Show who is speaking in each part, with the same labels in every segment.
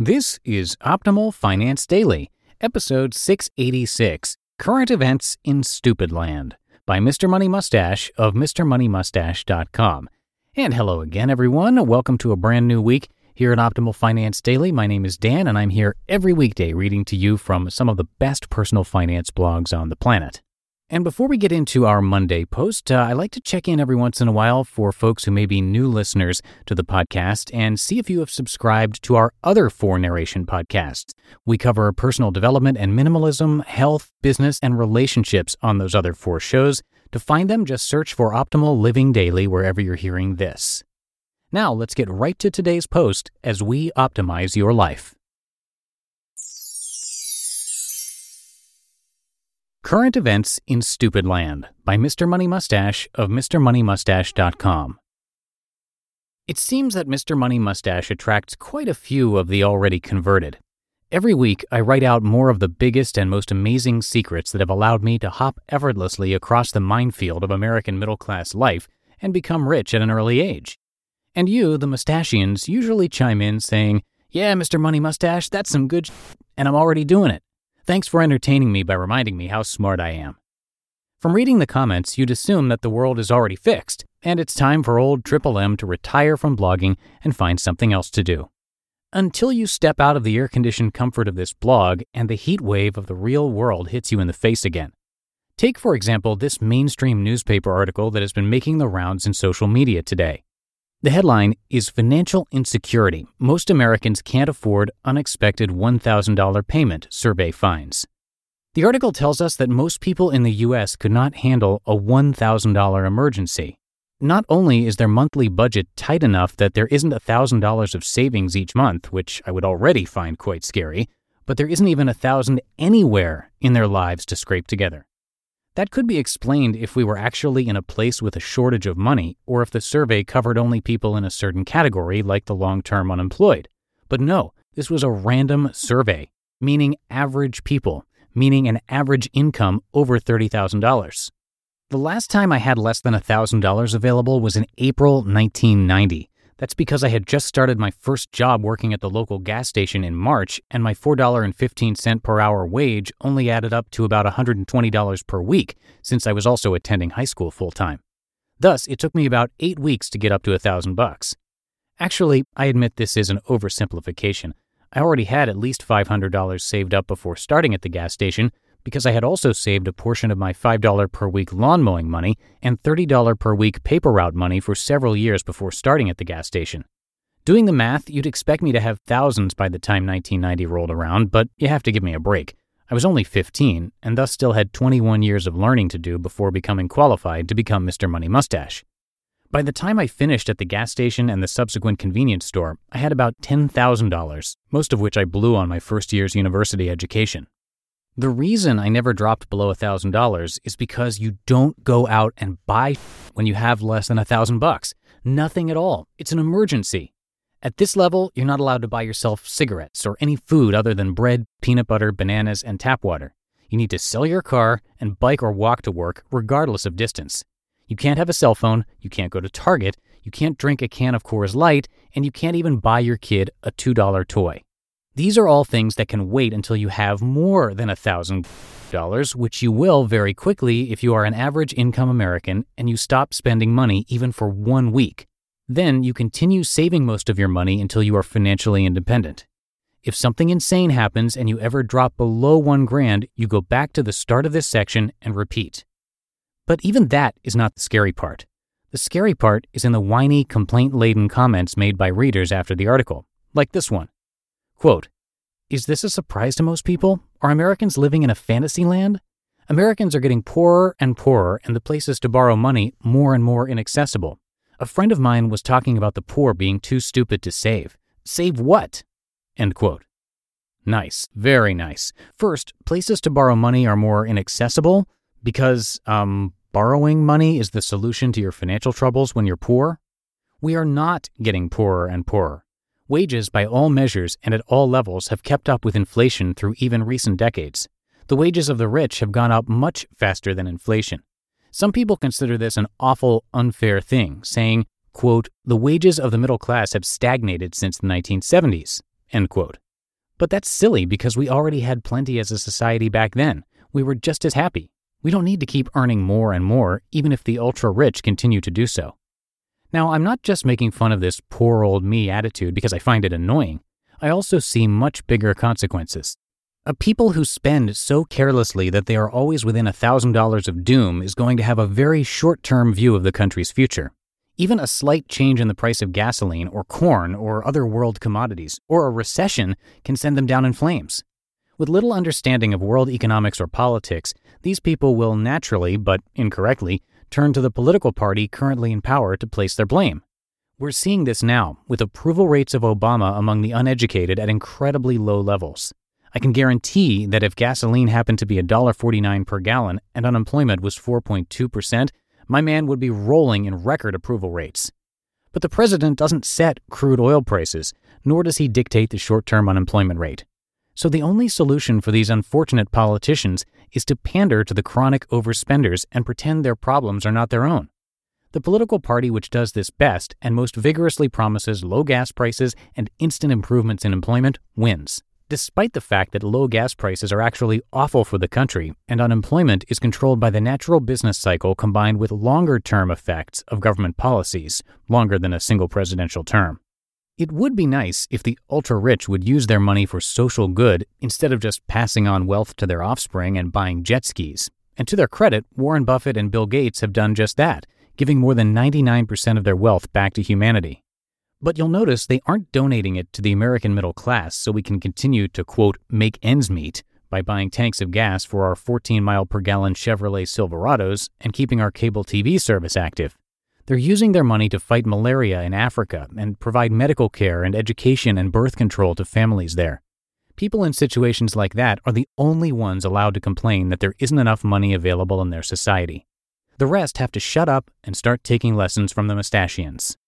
Speaker 1: This is Optimal Finance Daily, episode 686 Current Events in Stupid Land by Mr. Money Mustache of MrMoneyMustache.com. And hello again, everyone. Welcome to a brand new week here at Optimal Finance Daily. My name is Dan, and I'm here every weekday reading to you from some of the best personal finance blogs on the planet. And before we get into our Monday post, uh, I like to check in every once in a while for folks who may be new listeners to the podcast and see if you have subscribed to our other four narration podcasts. We cover personal development and minimalism, health, business, and relationships on those other four shows. To find them, just search for Optimal Living Daily wherever you're hearing this. Now, let's get right to today's post as we optimize your life. Current Events in Stupid Land by Mr. Money Mustache of MrMoneyMustache.com. It seems that Mr. Money Mustache attracts quite a few of the already converted. Every week, I write out more of the biggest and most amazing secrets that have allowed me to hop effortlessly across the minefield of American middle class life and become rich at an early age. And you, the mustachians, usually chime in saying, Yeah, Mr. Money Mustache, that's some good sh- and I'm already doing it. Thanks for entertaining me by reminding me how smart I am. From reading the comments, you'd assume that the world is already fixed, and it's time for old Triple M to retire from blogging and find something else to do. Until you step out of the air conditioned comfort of this blog and the heat wave of the real world hits you in the face again. Take, for example, this mainstream newspaper article that has been making the rounds in social media today. The headline is Financial Insecurity. Most Americans can't afford unexpected $1,000 payment, survey finds. The article tells us that most people in the U.S. could not handle a $1,000 emergency. Not only is their monthly budget tight enough that there isn't $1,000 of savings each month, which I would already find quite scary, but there isn't even a thousand anywhere in their lives to scrape together. That could be explained if we were actually in a place with a shortage of money, or if the survey covered only people in a certain category, like the long term unemployed. But no, this was a random survey, meaning average people, meaning an average income over $30,000. The last time I had less than $1,000 available was in April 1990. That's because I had just started my first job working at the local gas station in March, and my $4.15 per hour wage only added up to about $120 per week, since I was also attending high school full time. Thus, it took me about eight weeks to get up to a thousand bucks. Actually, I admit this is an oversimplification. I already had at least $500 saved up before starting at the gas station because I had also saved a portion of my $5 per week lawn mowing money and $30 per week paper route money for several years before starting at the gas station. Doing the math, you'd expect me to have thousands by the time 1990 rolled around, but you have to give me a break. I was only 15, and thus still had 21 years of learning to do before becoming qualified to become Mr. Money Mustache. By the time I finished at the gas station and the subsequent convenience store, I had about $10,000, most of which I blew on my first year's university education. The reason I never dropped below $1,000 is because you don't go out and buy when you have less than a thousand bucks. Nothing at all. It's an emergency. At this level, you're not allowed to buy yourself cigarettes or any food other than bread, peanut butter, bananas, and tap water. You need to sell your car and bike or walk to work, regardless of distance. You can't have a cell phone, you can't go to Target, you can't drink a can of Coors Light, and you can't even buy your kid a $2 toy. These are all things that can wait until you have more than $1,000, which you will very quickly if you are an average income American and you stop spending money even for one week. Then you continue saving most of your money until you are financially independent. If something insane happens and you ever drop below one grand, you go back to the start of this section and repeat. But even that is not the scary part. The scary part is in the whiny, complaint laden comments made by readers after the article, like this one. Quote, Is this a surprise to most people? Are Americans living in a fantasy land? Americans are getting poorer and poorer, and the places to borrow money more and more inaccessible. A friend of mine was talking about the poor being too stupid to save. Save what? End quote. Nice, very nice. First, places to borrow money are more inaccessible because, um, borrowing money is the solution to your financial troubles when you're poor. We are not getting poorer and poorer. Wages, by all measures and at all levels, have kept up with inflation through even recent decades. The wages of the rich have gone up much faster than inflation. Some people consider this an awful, unfair thing, saying, quote, the wages of the middle class have stagnated since the 1970s, End quote. But that's silly because we already had plenty as a society back then. We were just as happy. We don't need to keep earning more and more, even if the ultra rich continue to do so. Now, I'm not just making fun of this poor old me attitude because I find it annoying. I also see much bigger consequences. A people who spend so carelessly that they are always within $1,000 of doom is going to have a very short term view of the country's future. Even a slight change in the price of gasoline or corn or other world commodities or a recession can send them down in flames. With little understanding of world economics or politics, these people will naturally, but incorrectly, turn to the political party currently in power to place their blame. We're seeing this now, with approval rates of Obama among the uneducated at incredibly low levels. I can guarantee that if gasoline happened to be $1.49 per gallon and unemployment was 4.2%, my man would be rolling in record approval rates. But the president doesn't set crude oil prices, nor does he dictate the short term unemployment rate. So the only solution for these unfortunate politicians is to pander to the chronic overspenders and pretend their problems are not their own. The political party which does this best and most vigorously promises low gas prices and instant improvements in employment wins despite the fact that low gas prices are actually awful for the country and unemployment is controlled by the natural business cycle combined with longer term effects of government policies, longer than a single presidential term. It would be nice if the ultra rich would use their money for social good instead of just passing on wealth to their offspring and buying jet skis. And to their credit, Warren Buffett and Bill Gates have done just that, giving more than 99% of their wealth back to humanity. But you'll notice they aren't donating it to the American middle class so we can continue to, quote, make ends meet by buying tanks of gas for our 14 mile per gallon Chevrolet Silverados and keeping our cable TV service active. They're using their money to fight malaria in Africa and provide medical care and education and birth control to families there. People in situations like that are the only ones allowed to complain that there isn't enough money available in their society. The rest have to shut up and start taking lessons from the mustachians.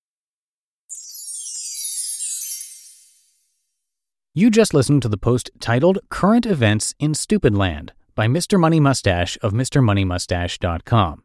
Speaker 1: You just listened to the post titled Current Events in Stupid Land by Mr. Money Mustache of MrMoneyMustache.com.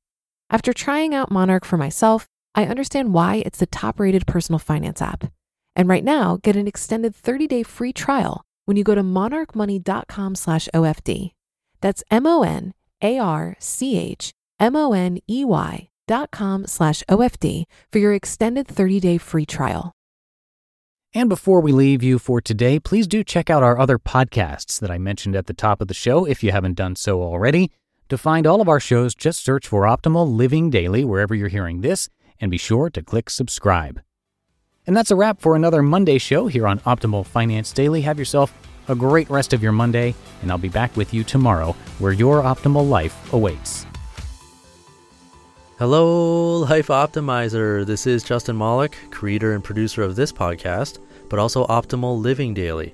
Speaker 2: After trying out Monarch for myself, I understand why it's the top-rated personal finance app. And right now, get an extended 30-day free trial when you go to monarchmoney.com slash OFD. That's M O N A R C H M O N E Y dot com slash OFD for your extended 30-day free trial.
Speaker 1: And before we leave you for today, please do check out our other podcasts that I mentioned at the top of the show if you haven't done so already. To find all of our shows, just search for Optimal Living Daily wherever you're hearing this, and be sure to click subscribe. And that's a wrap for another Monday show here on Optimal Finance Daily. Have yourself a great rest of your Monday, and I'll be back with you tomorrow where your optimal life awaits.
Speaker 3: Hello, Life Optimizer. This is Justin Malik, creator and producer of this podcast, but also Optimal Living Daily,